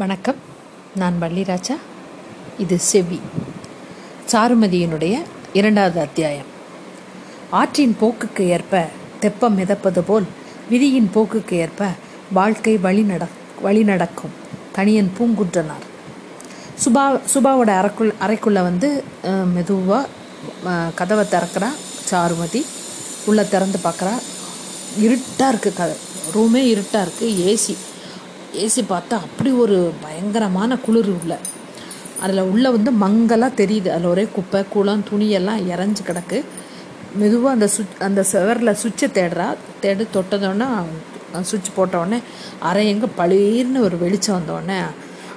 வணக்கம். நான் வள்ளிராஜா. இது செவி சாருமதியினுடைய இரண்டாவது அத்தியாயம். ஆற்றின் போக்குக்கு ஏற்ப தெப்பம் மிதப்பது போல் விதியின் போக்குக்கு ஏற்ப வாழ்க்கை வழி நட வழி நடக்கும். தனியன் பூங்குன்றனார். சுபா சுபாவோட அறைக்குள் அறைக்குள்ளே வந்து மெதுவாக கதவை திறக்கிறா சாருமதி. உள்ளே திறந்து பார்க்குறா. இருட்டாக இருக்குது க ரூமே இருட்டாக இருக்குது ஏசி. ஏசி பார்த்தா அப்படி ஒரு பயங்கரமான குளிர் உள்ள. அதில் உள்ளே வந்து மங்கலாக தெரியுது. அதில் ஒரே குப்பை குளம் துணியெல்லாம் இறஞ்சி கிடக்கு. மெதுவாக அந்த சுச் அந்த செவரில் சுவிட்சை தேடுறா. தேடி தொட்டதோடனே சுவிட்ச் போட்டவுடனே அரை எங்கே பளீர்னு ஒரு வெளிச்சம் வந்தோடனே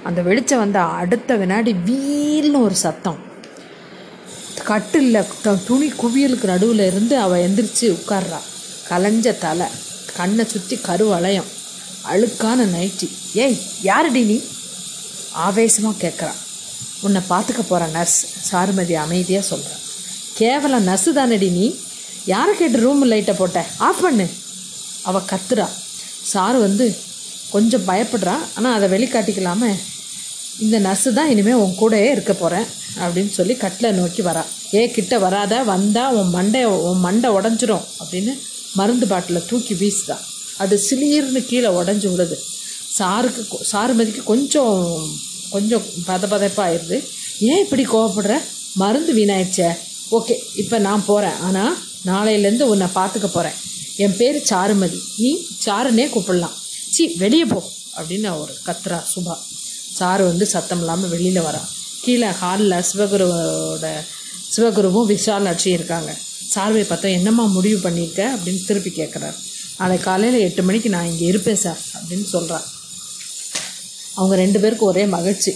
அந்த வெளிச்சம் வந்த அடுத்த வினாடி வீல்னு ஒரு சத்தம். கட்டில் துணி குவியலுக்கு நடுவில் இருந்து அவள் எந்திரிச்சு உட்கார்றா. கலைஞ்ச தலை. கண்ணை சுற்றி கருவளையம். அழுக்கான நைட்டி ஏய் யாருடி நீ? ஆவேசமாக கேட்குறான் உன்னை பார்த்துக்க போகிற நர்ஸ் சாருமதி அமைதியாக சொல்கிறான் கேவலம் நர்ஸு தானடி நீ? யாரை கேட்டு ரூம் லைட்டை போட்ட? ஆஃப் பண்ணு. அவள் கத்துறா. சாரு வந்து கொஞ்சம் பயப்படுறான் ஆனால் அதை வெளிக்காட்டிக்கலாமல் இந்த நர்ஸு தான் இனிமேல் உன் கூடயே இருக்க போகிறேன் அப்படின்னு சொல்லி கட்டில் நோக்கி வரா. ஏ கிட்ட வராத வந்தால் உன் மண்டை உன் மண்டை உடஞ்சிரும் அப்படின்னு மருந்து பாட்டில் தூக்கி வீசுதான் அது சிலீர்னு கீழே உடஞ்சி விடுது சாருக்கு சாருமதிக்கு கொஞ்சம் கொஞ்சம் பத பதப்பாயிருது ஏன் இப்படி கோவப்படுற? மருந்து வீணாயிடுச்சே. ஓகே இப்போ நான் போகிறேன் ஆனால் நாளையிலேருந்து உன்னை பார்த்துக்க போகிறேன் என் பேர் சாருமதி. நீ சாருனே கூப்பிடலாம். சி வெளியே போ அப்படின்னு ஒரு கத்துறா சுபா. சாரு வந்து சத்தம் இல்லாமல் வெளியில் வரா. கீழே ஹாலில் சிவகுருவோட சிவகுருவும் விசாலாட்சியும் இருக்காங்க சார்வை பார்த்தா என்னம்மா முடிவு பண்ணியிருக்க? அப்படின்னு திருப்பி கேட்குறாரு நாளைக்கு காலையில் எட்டு மணிக்கு நான் இங்கே இருப்பேன் சார் அப்படின்னு சொல்கிறான் அவங்க ரெண்டு பேருக்கும் ஒரே மகிழ்ச்சி.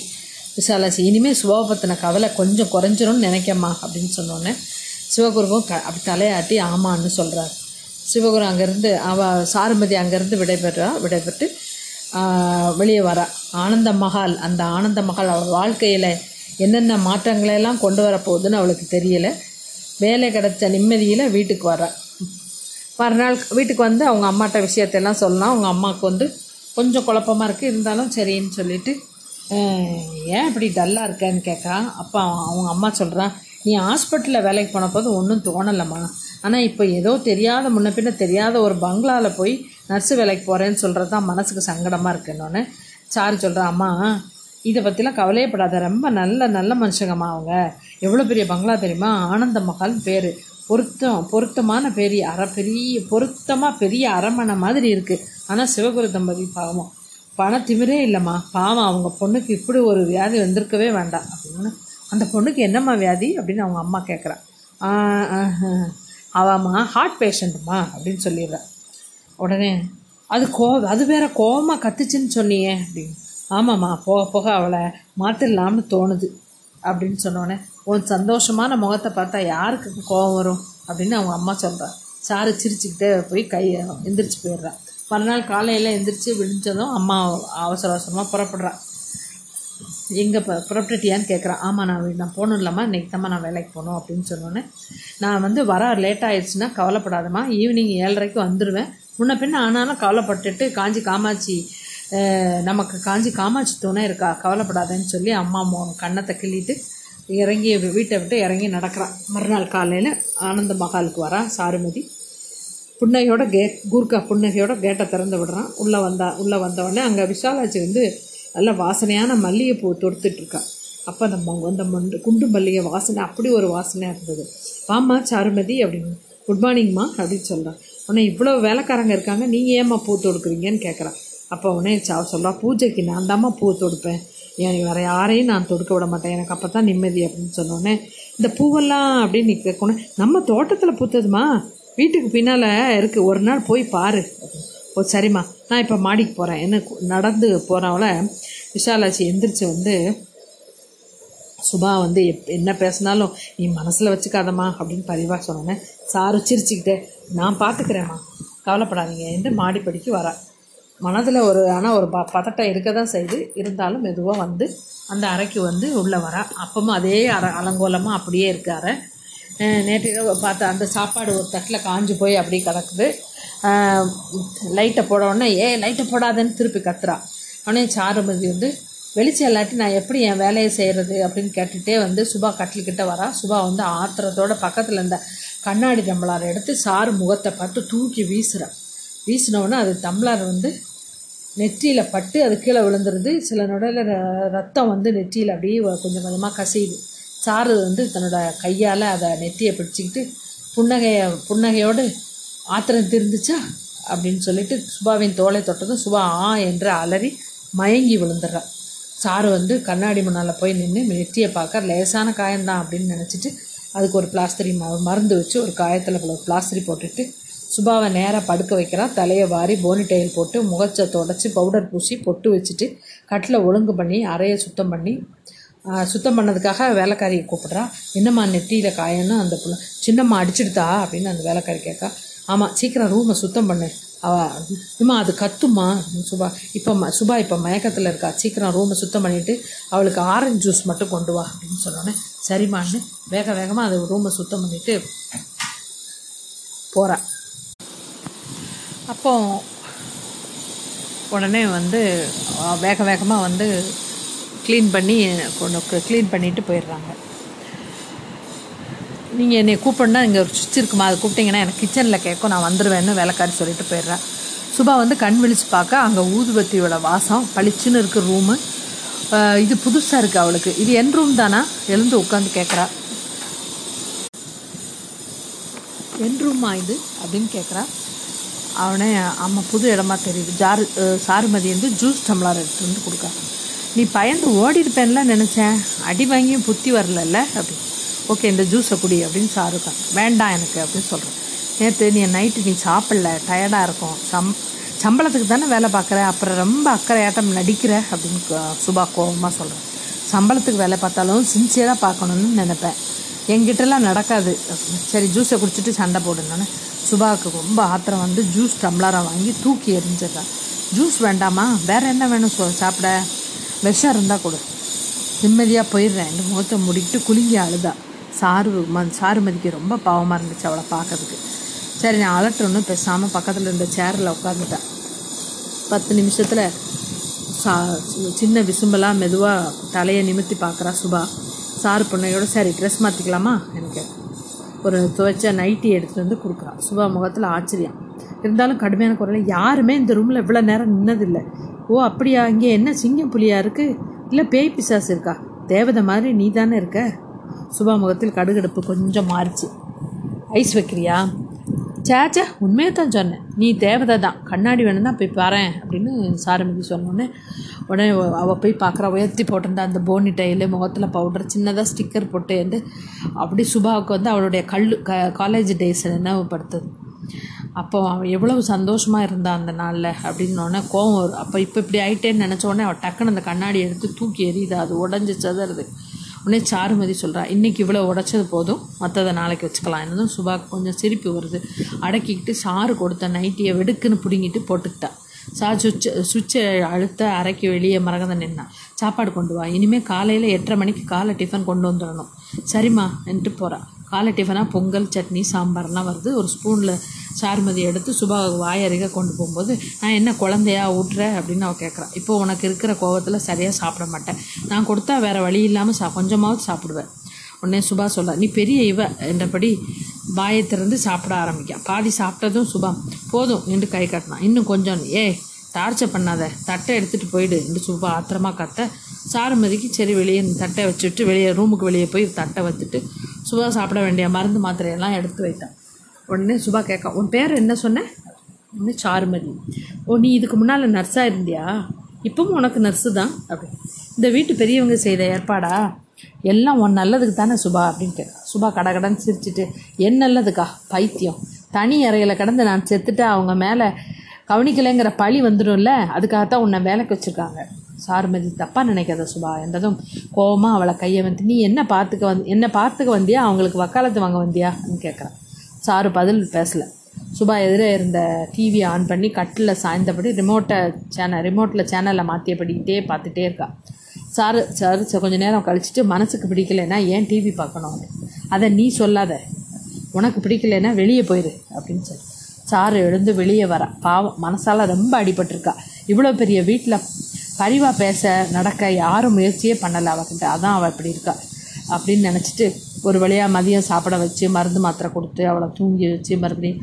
விசாலாசி இனிமேல் சிவாவை பற்றின கவலை கொஞ்சம் குறைஞ்சிரும்னு நினைக்கம்மா அப்படின்னு சொன்னோன்னே சிவகுருவும் க அப்படி தலையாட்டி ஆமான்னு சொல்கிறார் சிவகுரு அங்கேருந்து அவ சாருமதி அங்கேருந்து விடைபெறா விடைபெற்று வெளியே வரா. ஆனந்த மகால் அந்த ஆனந்த மகால் அவள் வாழ்க்கையில் என்னென்ன மாற்றங்களெல்லாம் கொண்டு வரப்போகுதுன்னு அவளுக்கு தெரியலை. வேலை கிடச்ச நிம்மதியில் வீட்டுக்கு வரா மறுநாள் வீட்டுக்கு வந்து அவங்க அம்மாட்ட விஷயத்தெல்லாம் சொல்லலாம் அவங்க அம்மாவுக்கு வந்து கொஞ்சம் குழப்பமாக இருக்குது இருந்தாலும் சரின்னு சொல்லிட்டு ஏன் இப்படி டல்லாக இருக்கேன்னு கேட்குறான் அப்போ அவங்க அம்மா சொல்கிறான் நீ ஹாஸ்பிட்டலில் வேலைக்கு போன போது ஒன்றும் தோணலைம்மா. ஆனால் இப்போ ஏதோ தெரியாத முன்ன பின்ன தெரியாத ஒரு பங்களாவில் போய் நர்ஸு வேலைக்கு போகிறேன்னு சொல்கிறது தான் மனசுக்கு சங்கடமாக இருக்குன்னொன்னே சாரு சொல்கிறான் அம்மா இதை பற்றிலாம் கவலையப்படாத ரொம்ப நல்ல நல்ல மனுஷங்கம்மா அவங்க. எவ்வளோ பெரிய பங்களா தெரியுமா? ஆனந்த மகால் பேர். பொருத்தம் பொருத்தமான பெரிய அரை பெரிய பொருத்தமாக பெரிய அரமனை மாதிரி இருக்குது ஆனால் சிவகுரு தம்பதி பாவம். பண திமிரே இல்லைம்மா. பாவம் அவங்க பொண்ணுக்கு இப்படி ஒரு வியாதி வந்திருக்கவே வேண்டாம். அப்படின்னு. அந்த பொண்ணுக்கு என்னம்மா வியாதி? அப்படின்னு அவங்க அம்மா கேட்குறான் அவம்மா ஹார்ட் பேஷண்ட்டுமா அப்படின்னு சொல்லிடுறேன் உடனே அது கோ அது வேற கோபமாக கத்துச்சுன்னு சொன்னியே அப்படின்னு. ஆமாம்மா போக போக அவளை மாற்றிடலாம்னு தோணுது. அப்படின்னு சொன்னோடனே உன் சந்தோஷமான முகத்தை பார்த்தா யாருக்கு கோபம் வரும்? அப்படின்னு அவங்க அம்மா சொல்கிறான் சாரு சிரிச்சுக்கிட்டே போய் கை எந்திரிச்சு போயிடுறா. மறுநாள் காலையில் எந்திரிச்சு விழிஞ்சதும் அம்மா அவசர அவசரமாக புறப்படுறான் எங்கே இப்போ புறப்பட்டுட்டியான்னு கேட்குறான் ஆமாம் நான் நான் போகணும் இல்லாமா இன்றைக்கி தான் நான் வேலைக்கு போகணும். அப்படின்னு சொன்னோன்னே நான் வந்து வர லேட் ஆயிடுச்சுன்னா கவலைப்படாதம்மா. ஈவினிங் ஏழரைக்கு வந்துடுவேன் முன்ன பின்ன ஆனாலும் கவலைப்பட்டுட்டு காஞ்சி காமாட்சி நமக்கு காஞ்சி காமாட்சி தூணை இருக்கா? கவலைப்படாதேன்னு சொல்லி அம்மா கண்ணத்தை கிள்ளிட்டு இறங்கி வீட்டை விட்டு இறங்கி நடக்கிறான் மறுநாள் காலையில் ஆனந்த மகாலுக்கு வரான் சாருமதி. புன்னகையோட கே கூர்க்கா புன்னகையோட கேட்டை திறந்து விடுறான் உள்ளே வந்தா உள்ளே வந்தவுடனே அங்கே விஷாலாட்சி வந்து நல்ல வாசனையான மல்லிகைப்பூ தொடுத்துட்ருக்கா அப்போ அந்த அந்த மண்டு குண்டு மல்லிகை வாசனை அப்படி ஒரு வாசனையாக இருந்தது. வாம்மா சாருமதி அப்படின்னு குட் மார்னிங்மா அப்படின்னு சொல்கிறான் உன்னை இவ்வளோ வேலைக்காரங்க இருக்காங்க நீங்கள் ஏம்மா பூ தொடுக்குறீங்கன்னு கேட்குறான் அப்போ உடனே சா சொல்கிறா பூஜைக்கு நான் தாம்மா பூ தொடுப்பேன். எனக்கு வேறு யாரையும் நான் தொடுக்க விட மாட்டேன். எனக்கு அப்போ தான் நிம்மதி அப்படின்னு சொன்னோடனே இந்த பூவெல்லாம் அப்படின்னு நீ கேட்கணும் நம்ம தோட்டத்தில் பூத்ததுமா? வீட்டுக்கு பின்னால் இருக்குது ஒரு நாள் போய் பாரு. ஓ சரிம்மா. நான் இப்போ மாடிக்கு போகிறேன் என்ன நடந்து போகிறவள விஷாலாட்சி எந்திரிச்சு வந்து சுபா வந்து எப் என்ன பேசினாலும் நீ மனசில் வச்சுக்காதம்மா அப்படின்னு பரிவாக சொன்னேன் சாரு சிரிச்சுக்கிட்டே நான் பார்த்துக்கிறேம்மா கவலைப்படாதீங்க. என்று மாடிப்படிக்கு வரா. மனதில் ஒரு ஆனால் ஒரு ப பதட்டம் இருக்க தான் செய்து இருந்தாலும் மெதுவாக வந்து அந்த அறைக்கு வந்து உள்ளே வரா. அப்பவும் அதே அற அலங்கோலமாக அப்படியே இருக்கார். நேற்று இரவு பார்த்த அந்த சாப்பாடு ஒரு தட்டில் காஞ்சு போய் அப்படியே கிடக்குது. லைட்டை போட உடனே ஏ லைட்டை போடாதேன்னு திருப்பி கத்துறா. உடனே சாருமதி வந்து வெளிச்சம் இல்லாட்டி நான் எப்படி என் வேலையை செய்கிறது அப்படின்னு கேட்டுகிட்டே வந்து சுபா கட்டில்கிட்ட வரா. சுபா வந்து ஆத்திரத்தோட பக்கத்தில் இருந்த கண்ணாடி டம்ளரை எடுத்து சாரு முகத்தை பார்த்து தூக்கி வீசுகிறான் வீசினோடனே அது டம்ளர் வந்து நெற்றியில் பட்டு அது கீழே விழுந்துருது. சில நொடையில் ர- ரத்தம் வந்து நெற்றியில் அப்படியே கொஞ்சம் கொஞ்சமாக கசியுது. சாரு வந்து தன்னோட கையால் அதை நெத்தியை பிடிச்சிக்கிட்டு புன்னகையை புன்னகையோடு ஆத்திரம் திருந்துச்சா அப்படின்னு சொல்லிட்டு சுபாவின் தோலை தொட்டதும் சுபா ஆ என்று அலறி மயங்கி விழுந்துடுறா. சாரு வந்து கண்ணாடி முன்னால் போய் நின்று நெற்றியை பார்க்க லேசான காயம்தான் அப்படின்னு நினச்சிட்டு அதுக்கு ஒரு பிளாஸ்டரி ம மருந்து வச்சு ஒரு காயத்தில் ஒரு பிளாஸ்டரி போட்டுட்டு சுபாவை நேராக படுக்க வைக்கிறான். தலையை வாரி போனிடைல் போட்டு முகத்தை தொடச்சி பவுடர் பூசி பொட்டு வச்சுட்டு கட்டில் ஒழுங்கு பண்ணி அறையை சுத்தம் பண்ணி சுத்தம் பண்ணதுக்காக வேலைக்காரியை கூப்பிட்றா. என்னம்மா நெத்தியில் காயன்னு அந்த புள்ள சின்னம்மா அடிச்சிடுதா? அப்படின்னு அந்த வேலைக்காரி கேட்கா. ஆமாம் சீக்கிரம் ரூமை சுத்தம் பண்ணு. அவ இம்மா அது கத்துமா சுபா இப்போ ம சுபா இப்போ மயக்கத்தில் இருக்கா. சீக்கிரம் ரூமை சுத்தம் பண்ணிவிட்டு அவளுக்கு ஆரஞ்சு ஜூஸ் மட்டும் கொண்டு வா. அப்படின்னு சொன்னோன்னே சரிம்மான்னு வேக வேகமாக அது ரூமை சுத்தம் பண்ணிவிட்டு போகிறா அப்போ உடனே வந்து வேக வேகமாக வந்து க்ளீன் பண்ணி கொண்டு க்ளீன் பண்ணிட்டு போயிடுறாங்க. நீங்கள் என்னை கூப்பிடனா இங்கே ஒரு சுவிட்ச் இருக்குமா? அது கூப்பிட்டீங்கன்னா எனக்கு கிச்சனில் கேட்கும் நான் வந்துடுவேன்னு வேலைக்காரி சொல்லிட்டு போயிடுறேன் சுபா வந்து கண் விழிச்சு பார்க்க அங்கே ஊதுபத்தியோட வாசம் பளிச்சுன்னு இருக்க ரூமு இது புதுசாக இருக்குது அவளுக்கு. இது என் ரூம் தானா? எழுந்து உட்காந்து கேட்குறா. என் ரூமா இது? அப்படின்னு கேட்குறா. அவனே அம்மா புது இடமா தெரியுது. ஜார் சாருமதி வந்து ஜூஸ் டம்ளார் எடுத்து வந்து கொடுக்கா. நீ பயந்து ஓடிருப்பேன்ல நினச்சேன். அடி வாங்கியும் புத்தி வரலல்ல? அப்படி. ஓகே இந்த ஜூஸை குடி அப்படின்னு சாருக்கா வேண்டாம் எனக்கு அப்படின்னு சொல்கிறேன் நேற்று நீ நைட்டு நீ சாப்பிடல டயர்டாக இருக்கும். சம் சம்பளத்துக்கு தானே வேலை பார்க்குற? அப்புறம் ரொம்ப அக்கறையாட்டம் நடிக்கிற? அப்படின்னு சுபா கோபமாக சொல்கிறேன் சம்பளத்துக்கு வேலை பார்த்தாலும் சின்சியராக பார்க்கணுன்னு நினைப்பேன். என்கிட்டலாம் நடக்காது. சரி ஜூஸை குடிச்சிட்டு சண்டை போடுன்னு சுபாவுக்கு ரொம்ப ஆத்திரம் வந்து ஜூஸ் டம்ளரை வாங்கி தூக்கி எறிஞ்சிடுறான். ஜூஸ் வேண்டாமா? வேறு என்ன வேணும் சொ சாப்பிட? விஷம் இருந்தால் கொடு. நிம்மதியாக போயிடுறேன். ரெண்டு முகத்தை முடிக்கிட்டு குலுங்கி அழுதா. சாரு ம சாரு மதிக்கு ரொம்ப பாவமாக இருந்துச்சு அவளை பார்க்கறதுக்கு. சரி நான் அலட்டணும்னு பேசாமல் பக்கத்தில் இருந்த சேரில் உட்காந்துட்டேன் பத்து நிமிஷத்தில் சா சின்ன விசும்பலாக மெதுவாக தலையை நிமித்தி பார்க்குறா சுபா. சாரு பொண்ணையோட சரி ட்ரெஸ் மாற்றிக்கலாமா எனக்கு ஒரு துவைச்ச நைட்டி எடுத்துகிட்டு வந்து கொடுக்குறா சுபா முகத்தில் ஆச்சரியம். இருந்தாலும் கடுமையான குரல் யாருமே இந்த ரூமில் இவ்வளோ நேரம் நின்னதில்லை. ஓ அப்படியா? இங்கே என்ன சிங்கம் புலியா இருக்குது இல்லை பேய் பிசாசு இருக்கா? தேவதை மாதிரி நீ தானே இருக்க? சுபா முகத்தில் கடுகடுப்பு கொஞ்சம் மாறிச்சு. ஐஸ் வைக்கிறியா? சேச்சே உண்மையை தான் சொன்னேன். நீ தேவதை தான். கண்ணாடி வேணும் தான் போய் பாரேன் அப்படின்னு சாரமிக்கு சொன்னோடனே உடனே அவள் போய் பார்க்குறா உயர்த்தி போட்டிருந்தா அந்த போனி டைலு முகத்தில் பவுடர் சின்னதாக ஸ்டிக்கர் போட்டு வந்து அப்படி சுபாவுக்கு வந்து அவளுடைய கல் க காலேஜ் டேஸ் நினைவுபடுத்துது. அப்போ அவன் எவ்வளவு சந்தோஷமாக இருந்தான் அந்த நாளில் அப்படின்னோடனே கோவம் வரும். அப்போ இப்போ இப்படி ஆயிட்டேன்னு நினச்ச உடனே அவள் டக்குன்னு அந்த கண்ணாடி எடுத்து தூக்கி எறியுது. அது உடஞ்சி சதறது உடனே சாருமதி சொல்கிறா இன்றைக்கி இவ்வளோ உடைச்சது போதும் மற்றதை நாளைக்கு வச்சுக்கலாம். என்னதும் சுபாக்கு கொஞ்சம் சிரிப்பு வருது. அடக்கிக்கிட்டு சாரு கொடுத்த நைட்டியை வெடுக்குன்னு பிடுங்கிட்டு போட்டுக்கிட்டா. சா சுவிட்ச் சுவிட்சை அழுத்த அறைக்கு வெளியே மரகத நின்னான் சாப்பாடு கொண்டு வா இனிமேல் காலையில் எட்டரை மணிக்கு காலை டிஃபன் கொண்டு வந்துடணும். சரிம்மா என்று போகிறா காலை டிஃபனாக பொங்கல் சட்னி சாம்பார்லாம் வருது. ஒரு ஸ்பூனில் சார்மதி எடுத்து சுபா வாயருக கொண்டு போகும்போது நான் என்ன குழந்தையா? ஊட்டுற? அப்படின்னு அவள் கேட்குறான் இப்போ உனக்கு இருக்கிற கோவத்தில் சரியாக சாப்பிட மாட்டேன். நான் கொடுத்தா வேறு வழி இல்லாமல் சா கொஞ்சமாவது சாப்பிடுவேன் உடனே சுபா சொல்ல நீ பெரிய இவ என்றபடி வாயை திறந்து சாப்பிட ஆரம்பிக்க பாதி சாப்பிட்டதும் சுபா போதும் என்று கை காட்டினான் இன்னும் கொஞ்சம் ஏய் டார்ச்சர் பண்ணாத. தட்டை எடுத்துகிட்டு போயிடு என்று சுபா ஆத்திரமா கத்த சாருமதிக்கு சரி வெளியே இந்த தட்டை வச்சுட்டு வெளியே ரூமுக்கு வெளியே போய் தட்டை வச்சுட்டு சுபா சாப்பிட வேண்டிய மருந்து மாத்திரையெல்லாம் எடுத்து வைத்தான் உடனே சுபா கேட்கா உன் பேர் என்ன சொன்ன? உடனே சாருமதி. ஓ நீ இதுக்கு முன்னால் நர்ஸாக இருந்தியா? இப்பவும் உனக்கு நர்ஸு தான்? அப்படி. இந்த வீட்டு பெரியவங்க செய்த ஏற்பாடா? எல்லாம் உன் நல்லதுக்கு தானே சுபா அப்படின்னு கேட்க சுபா கடகடன்னு சிரிச்சிட்டு என் நல்லதுக்கா? பைத்தியம். தனி அறையில் கிடந்து நான் செத்துட்டு அவங்க மேலே கவனிக்கலைங்கிற பழி வந்துடும்ல? அதுக்காகத்தான் உன்னை வேலைக்கு வச்சுருக்காங்க. சாருமதி தப்பாக நினைக்காத சுபா. என்றதும் கோவமாக அவளை கையை வந்து. நீ என்ன பார்த்துக்க வந்து என்ன பார்த்துக்க வந்தியா? அவங்களுக்கு வக்காலத்து வாங்க வந்தியா? அப்படின்னு கேட்குறான் சாரு பதில் பேசலை. சுபா எதிரே இருந்த டிவியை ஆன் பண்ணி கட்டில் சாய்ந்தபடி ரிமோட்டை சேனல் ரிமோட்டில் சேனலை மாற்றியபடிக்கிட்டே பார்த்துட்டே இருக்கா. சாரு சாரு கொஞ்சம் கொஞ்ச நேரம் கழிச்சிட்டு மனசுக்கு பிடிக்கலைன்னா ஏன் டிவி பார்க்கணும் அதை நீ சொல்லாத. உனக்கு பிடிக்கலைன்னா வெளியே போயிரு அப்படின்னு சொல்லி. சாரு எழுந்து வெளியே வர. பாவம் மனசால் ரொம்ப அடிபட்டிருக்கா. இவ்வளோ பெரிய வீட்டில் பரிவாக பேச நடக்க யாரும் முயற்சியே பண்ணலை அவகிட்ட. அதான் அவள் இப்படி இருக்கா. அப்படின்னு நினச்சிட்டு ஒரு வழியாக மதியம் சாப்பிட வச்சு மருந்து மாத்திரை கொடுத்து அவளை தூங்கி வச்சு மறுபடியும்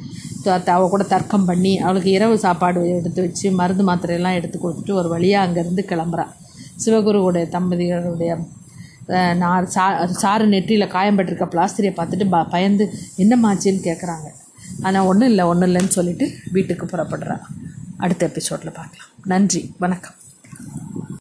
அவள் கூட தர்க்கம் பண்ணி அவளுக்கு இரவு சாப்பாடு எடுத்து வச்சு மருந்து மாத்திரையெல்லாம் எடுத்து கொடுத்துட்டு ஒரு வழியாக அங்கேருந்து கிளம்புறான் சிவகுருவுடைய தம்பதிகளுடைய அஹ், நான் சா சாறு நெற்றியில் காயம்பட்டிருக்க பிளாஸ்திரியை பார்த்துட்டு ப பயந்து என்னம்மாச்சுன்னு கேட்குறாங்க ஆனால் ஒன்றும் இல்லை ஒன்றும் இல்லைன்னு சொல்லிட்டு வீட்டுக்கு புறப்படுறான் அடுத்த எபிசோடில் பார்க்கலாம். நன்றி வணக்கம்.